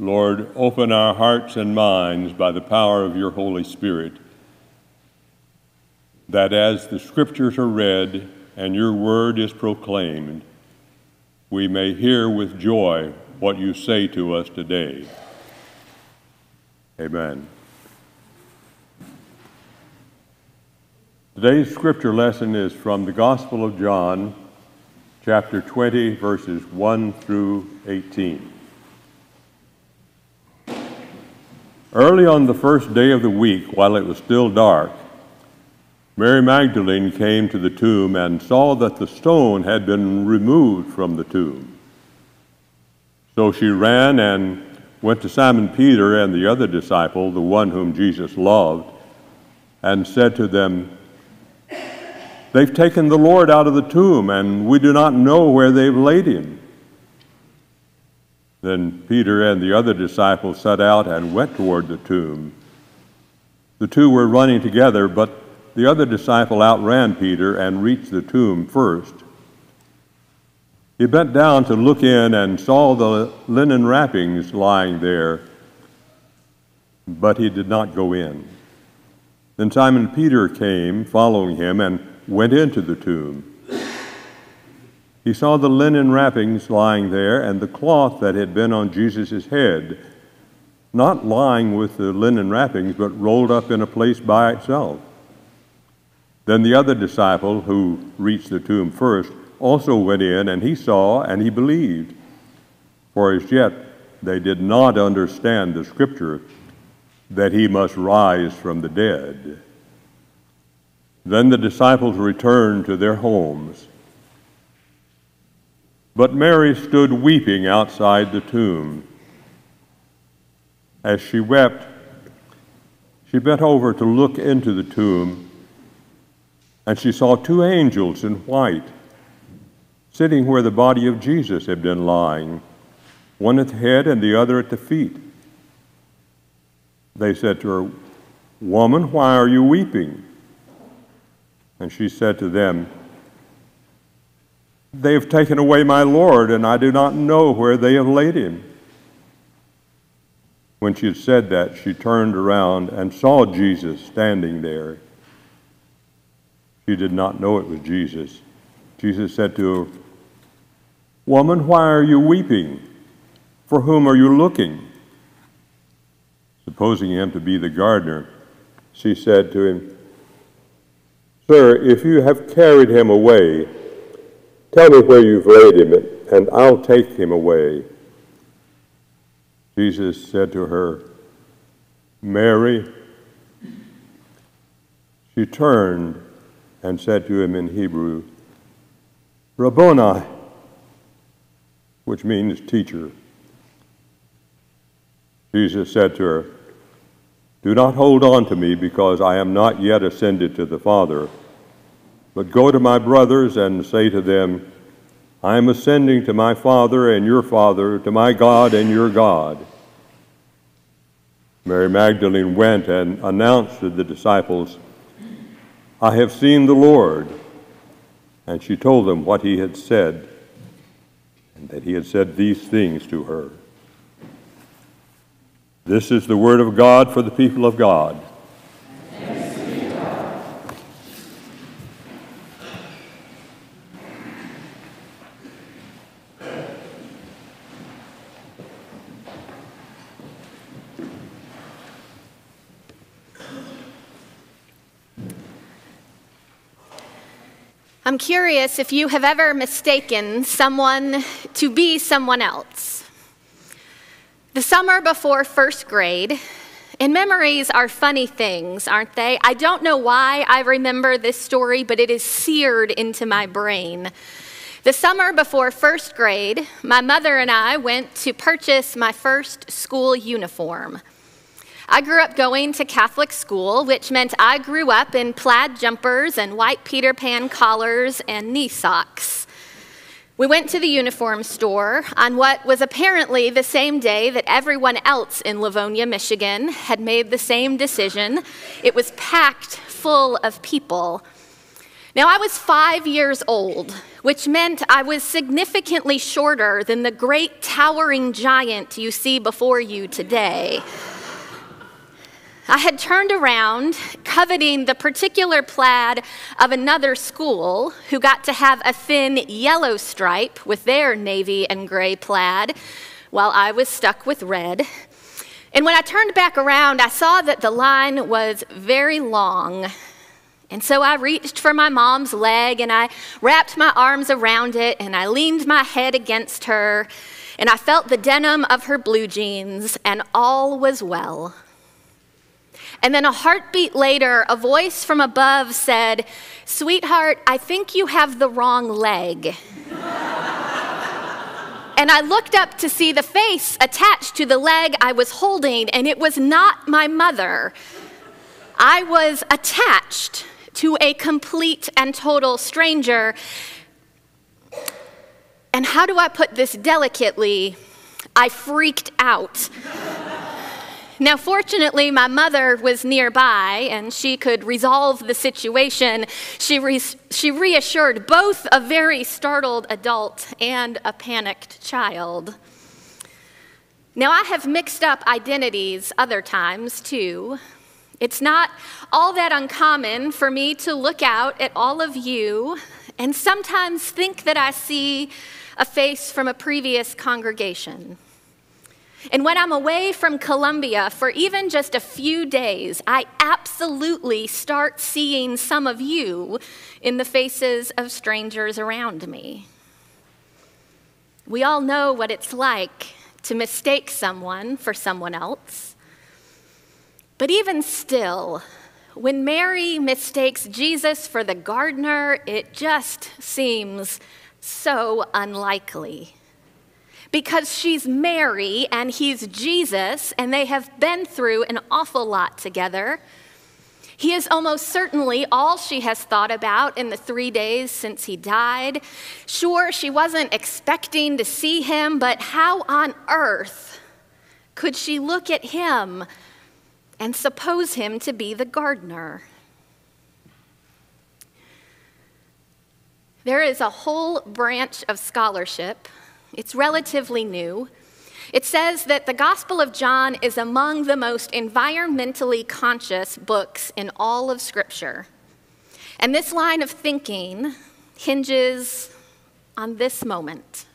Lord, open our hearts and minds by the power of your Holy Spirit, that as the scriptures are read and your word is proclaimed, we may hear with joy what you say to us today. Amen. Today's scripture lesson is from the Gospel of John, chapter 20, verses 1 through 18. Early on the first day of the week, while it was still dark, Mary Magdalene came to the tomb and saw that the stone had been removed from the tomb. So she ran and went to Simon Peter and the other disciple, the one whom Jesus loved, and said to them, They've taken the Lord out of the tomb, and we do not know where they've laid him. Then Peter and the other disciple set out and went toward the tomb. The two were running together, but the other disciple outran Peter and reached the tomb first. He bent down to look in and saw the linen wrappings lying there, but he did not go in. Then Simon Peter came, following him, and went into the tomb. He saw the linen wrappings lying there and the cloth that had been on Jesus' head, not lying with the linen wrappings, but rolled up in a place by itself. Then the other disciple, who reached the tomb first, also went in, and he saw and he believed. For as yet they did not understand the scripture that he must rise from the dead. Then the disciples returned to their homes. But Mary stood weeping outside the tomb. As she wept, she bent over to look into the tomb, and she saw two angels in white sitting where the body of Jesus had been lying, one at the head and the other at the feet. They said to her, Woman, why are you weeping? And she said to them, They have taken away my Lord, and I do not know where they have laid him. When she had said that, she turned around and saw Jesus standing there. She did not know it was Jesus. Jesus said to her, Woman, why are you weeping? For whom are you looking? Supposing him to be the gardener, she said to him, Sir, if you have carried him away, tell me where you've laid him, and I'll take him away. Jesus said to her, Mary. She turned and said to him in Hebrew, Rabboni, which means teacher. Jesus said to her, Do not hold on to me because I am not yet ascended to the Father, but go to my brothers and say to them, I am ascending to my Father and your Father, to my God and your God. Mary Magdalene went and announced to the disciples, I have seen the Lord. And she told them what he had said, and that he had said these things to her. This is the word of God for the people of God. I'm curious if you have ever mistaken someone to be someone else. The summer before first grade, and memories are funny things, aren't they? I don't know why I remember this story, but it is seared into my brain. The summer before first grade, my mother and I went to purchase my first school uniform. I grew up going to Catholic school, which meant I grew up in plaid jumpers and white Peter Pan collars and knee socks. We went to the uniform store on what was apparently the same day that everyone else in Livonia, Michigan had made the same decision. It was packed full of people. Now, I was five years old, which meant I was significantly shorter than the great towering giant you see before you today. I had turned around, coveting the particular plaid of another school who got to have a thin yellow stripe with their navy and gray plaid, while I was stuck with red. And when I turned back around, I saw that the line was very long and so I reached for my mom's leg and I wrapped my arms around it and I leaned my head against her and I felt the denim of her blue jeans and all was well. And then a heartbeat later, a voice from above said, Sweetheart, I think you have the wrong leg. and I looked up to see the face attached to the leg I was holding, and it was not my mother. I was attached to a complete and total stranger. And how do I put this delicately? I freaked out. Now, fortunately, my mother was nearby and she could resolve the situation. She, re- she reassured both a very startled adult and a panicked child. Now, I have mixed up identities other times too. It's not all that uncommon for me to look out at all of you and sometimes think that I see a face from a previous congregation. And when I'm away from Columbia for even just a few days, I absolutely start seeing some of you in the faces of strangers around me. We all know what it's like to mistake someone for someone else. But even still, when Mary mistakes Jesus for the gardener, it just seems so unlikely. Because she's Mary and he's Jesus, and they have been through an awful lot together. He is almost certainly all she has thought about in the three days since he died. Sure, she wasn't expecting to see him, but how on earth could she look at him and suppose him to be the gardener. There is a whole branch of scholarship, it's relatively new. It says that the Gospel of John is among the most environmentally conscious books in all of Scripture. And this line of thinking hinges on this moment.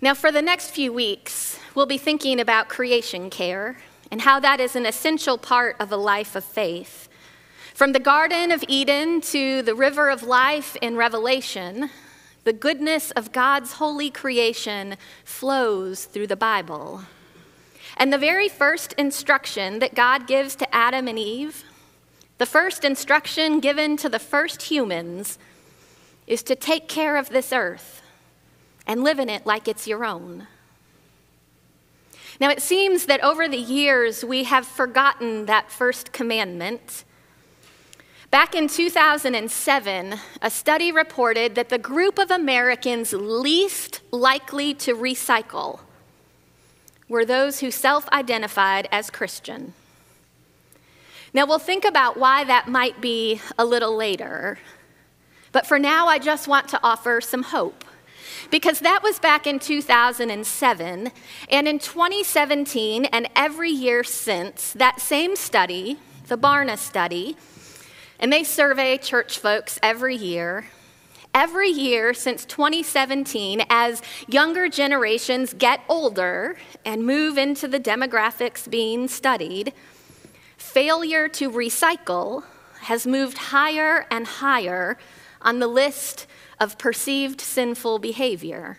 Now, for the next few weeks, we'll be thinking about creation care and how that is an essential part of a life of faith. From the Garden of Eden to the river of life in Revelation, the goodness of God's holy creation flows through the Bible. And the very first instruction that God gives to Adam and Eve, the first instruction given to the first humans, is to take care of this earth and live in it like it's your own. Now, it seems that over the years we have forgotten that first commandment. Back in 2007, a study reported that the group of Americans least likely to recycle were those who self identified as Christian. Now, we'll think about why that might be a little later, but for now, I just want to offer some hope because that was back in 2007. And in 2017, and every year since, that same study, the Barna study, and they survey church folks every year. Every year since 2017, as younger generations get older and move into the demographics being studied, failure to recycle has moved higher and higher on the list of perceived sinful behavior.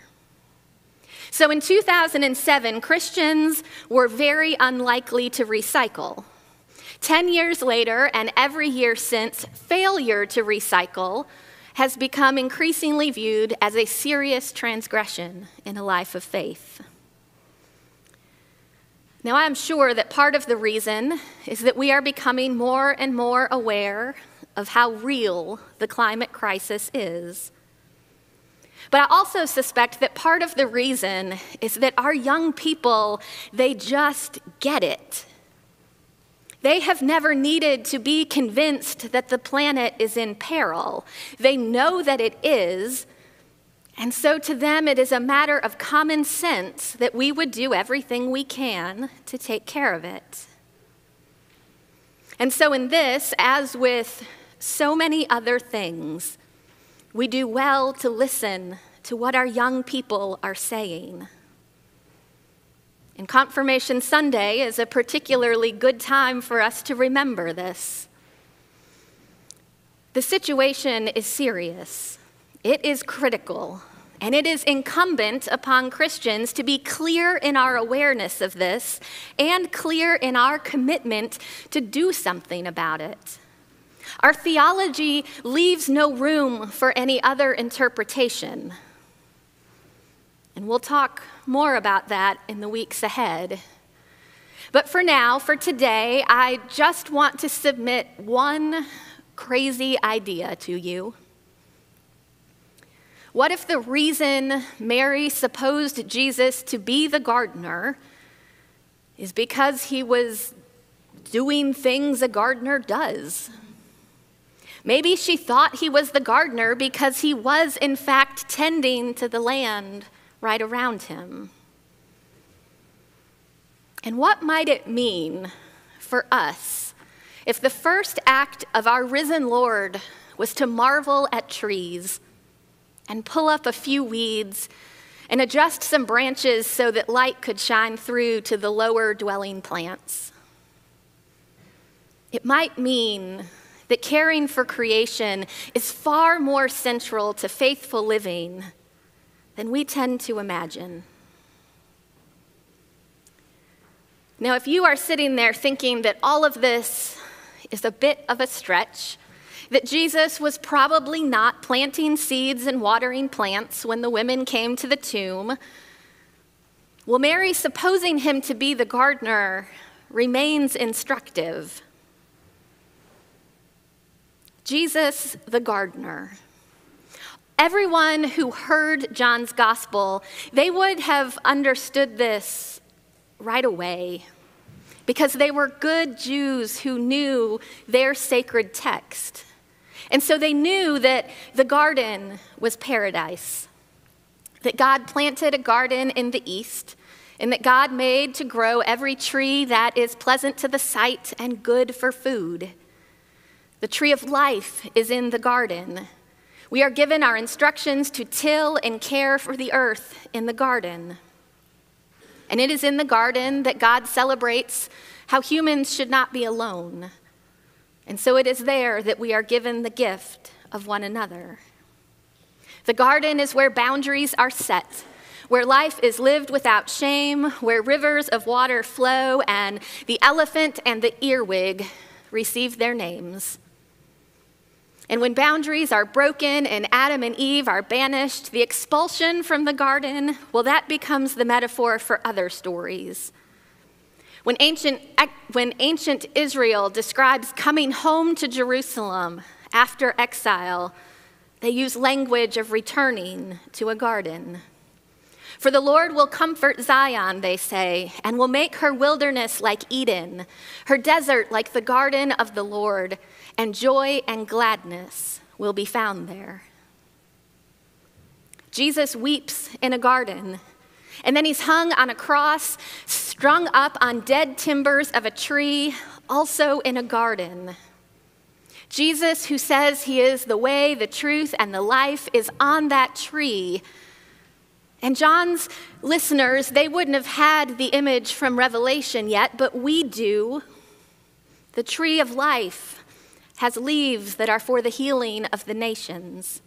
So in 2007, Christians were very unlikely to recycle. Ten years later, and every year since, failure to recycle has become increasingly viewed as a serious transgression in a life of faith. Now, I'm sure that part of the reason is that we are becoming more and more aware of how real the climate crisis is. But I also suspect that part of the reason is that our young people, they just get it. They have never needed to be convinced that the planet is in peril. They know that it is, and so to them it is a matter of common sense that we would do everything we can to take care of it. And so, in this, as with so many other things, we do well to listen to what our young people are saying. And Confirmation Sunday is a particularly good time for us to remember this. The situation is serious, it is critical, and it is incumbent upon Christians to be clear in our awareness of this and clear in our commitment to do something about it. Our theology leaves no room for any other interpretation. And we'll talk more about that in the weeks ahead. But for now, for today, I just want to submit one crazy idea to you. What if the reason Mary supposed Jesus to be the gardener is because he was doing things a gardener does? Maybe she thought he was the gardener because he was, in fact, tending to the land right around him. And what might it mean for us if the first act of our risen Lord was to marvel at trees and pull up a few weeds and adjust some branches so that light could shine through to the lower dwelling plants? It might mean that caring for creation is far more central to faithful living than we tend to imagine. Now, if you are sitting there thinking that all of this is a bit of a stretch, that Jesus was probably not planting seeds and watering plants when the women came to the tomb, well, Mary supposing him to be the gardener remains instructive. Jesus, the gardener, everyone who heard John's gospel, they would have understood this right away because they were good Jews who knew their sacred text. And so they knew that the garden was paradise, that God planted a garden in the east, and that God made to grow every tree that is pleasant to the sight and good for food. The tree of life is in the garden. We are given our instructions to till and care for the earth in the garden. And it is in the garden that God celebrates how humans should not be alone. And so it is there that we are given the gift of one another. The garden is where boundaries are set, where life is lived without shame, where rivers of water flow, and the elephant and the earwig receive their names. And when boundaries are broken and Adam and Eve are banished, the expulsion from the garden, well, that becomes the metaphor for other stories. When ancient, when ancient Israel describes coming home to Jerusalem after exile, they use language of returning to a garden. For the Lord will comfort Zion, they say, and will make her wilderness like Eden, her desert like the garden of the Lord and joy and gladness will be found there. Jesus weeps in a garden, and then he's hung on a cross, strung up on dead timbers of a tree, also in a garden. Jesus, who says he is the way, the truth, and the life, is on that tree. And John's listeners, they wouldn't have had the image from Revelation yet, but we do. The tree of life has leaves that are for the healing of the nations.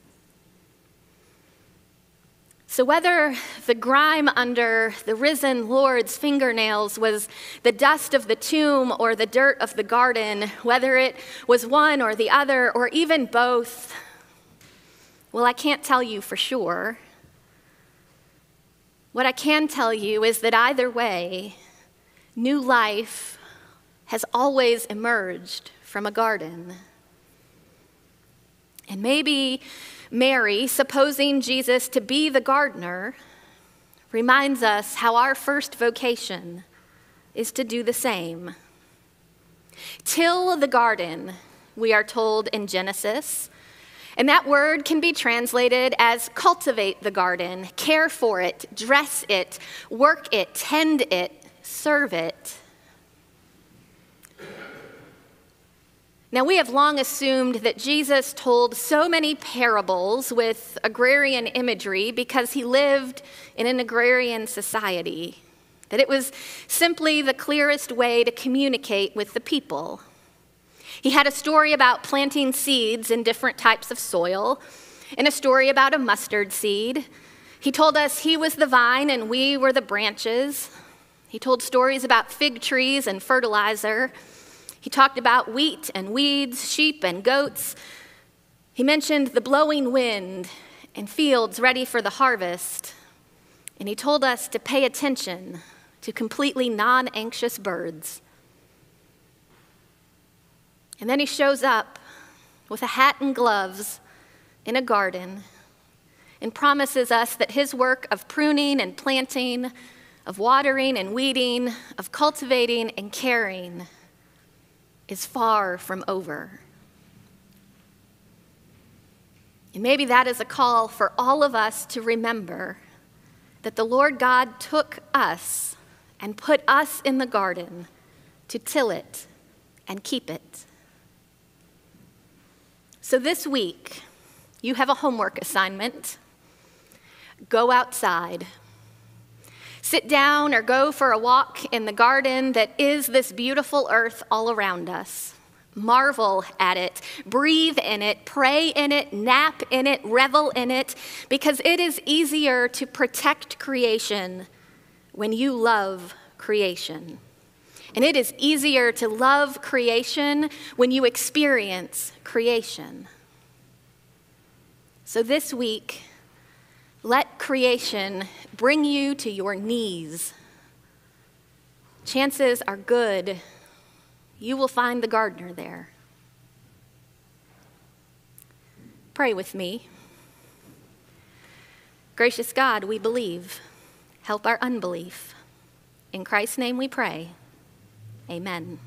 So, whether the grime under the risen Lord's fingernails was the dust of the tomb or the dirt of the garden, whether it was one or the other or even both, well, I can't tell you for sure. What I can tell you is that either way, new life has always emerged from a garden. And maybe Mary, supposing Jesus to be the gardener, reminds us how our first vocation is to do the same. Till the garden, we are told in Genesis. And that word can be translated as cultivate the garden, care for it, dress it, work it, tend it, serve it. Now, we have long assumed that Jesus told so many parables with agrarian imagery because he lived in an agrarian society, that it was simply the clearest way to communicate with the people. He had a story about planting seeds in different types of soil, and a story about a mustard seed. He told us he was the vine and we were the branches. He told stories about fig trees and fertilizer. He talked about wheat and weeds, sheep and goats. He mentioned the blowing wind and fields ready for the harvest. And he told us to pay attention to completely non anxious birds. And then he shows up with a hat and gloves in a garden and promises us that his work of pruning and planting, of watering and weeding, of cultivating and caring is far from over. And maybe that is a call for all of us to remember that the Lord God took us and put us in the garden to till it and keep it. So this week, you have a homework assignment. Go outside Sit down or go for a walk in the garden that is this beautiful earth all around us. Marvel at it, breathe in it, pray in it, nap in it, revel in it, because it is easier to protect creation when you love creation. And it is easier to love creation when you experience creation. So this week, let creation bring you to your knees. Chances are good you will find the gardener there. Pray with me. Gracious God, we believe. Help our unbelief. In Christ's name we pray. Amen.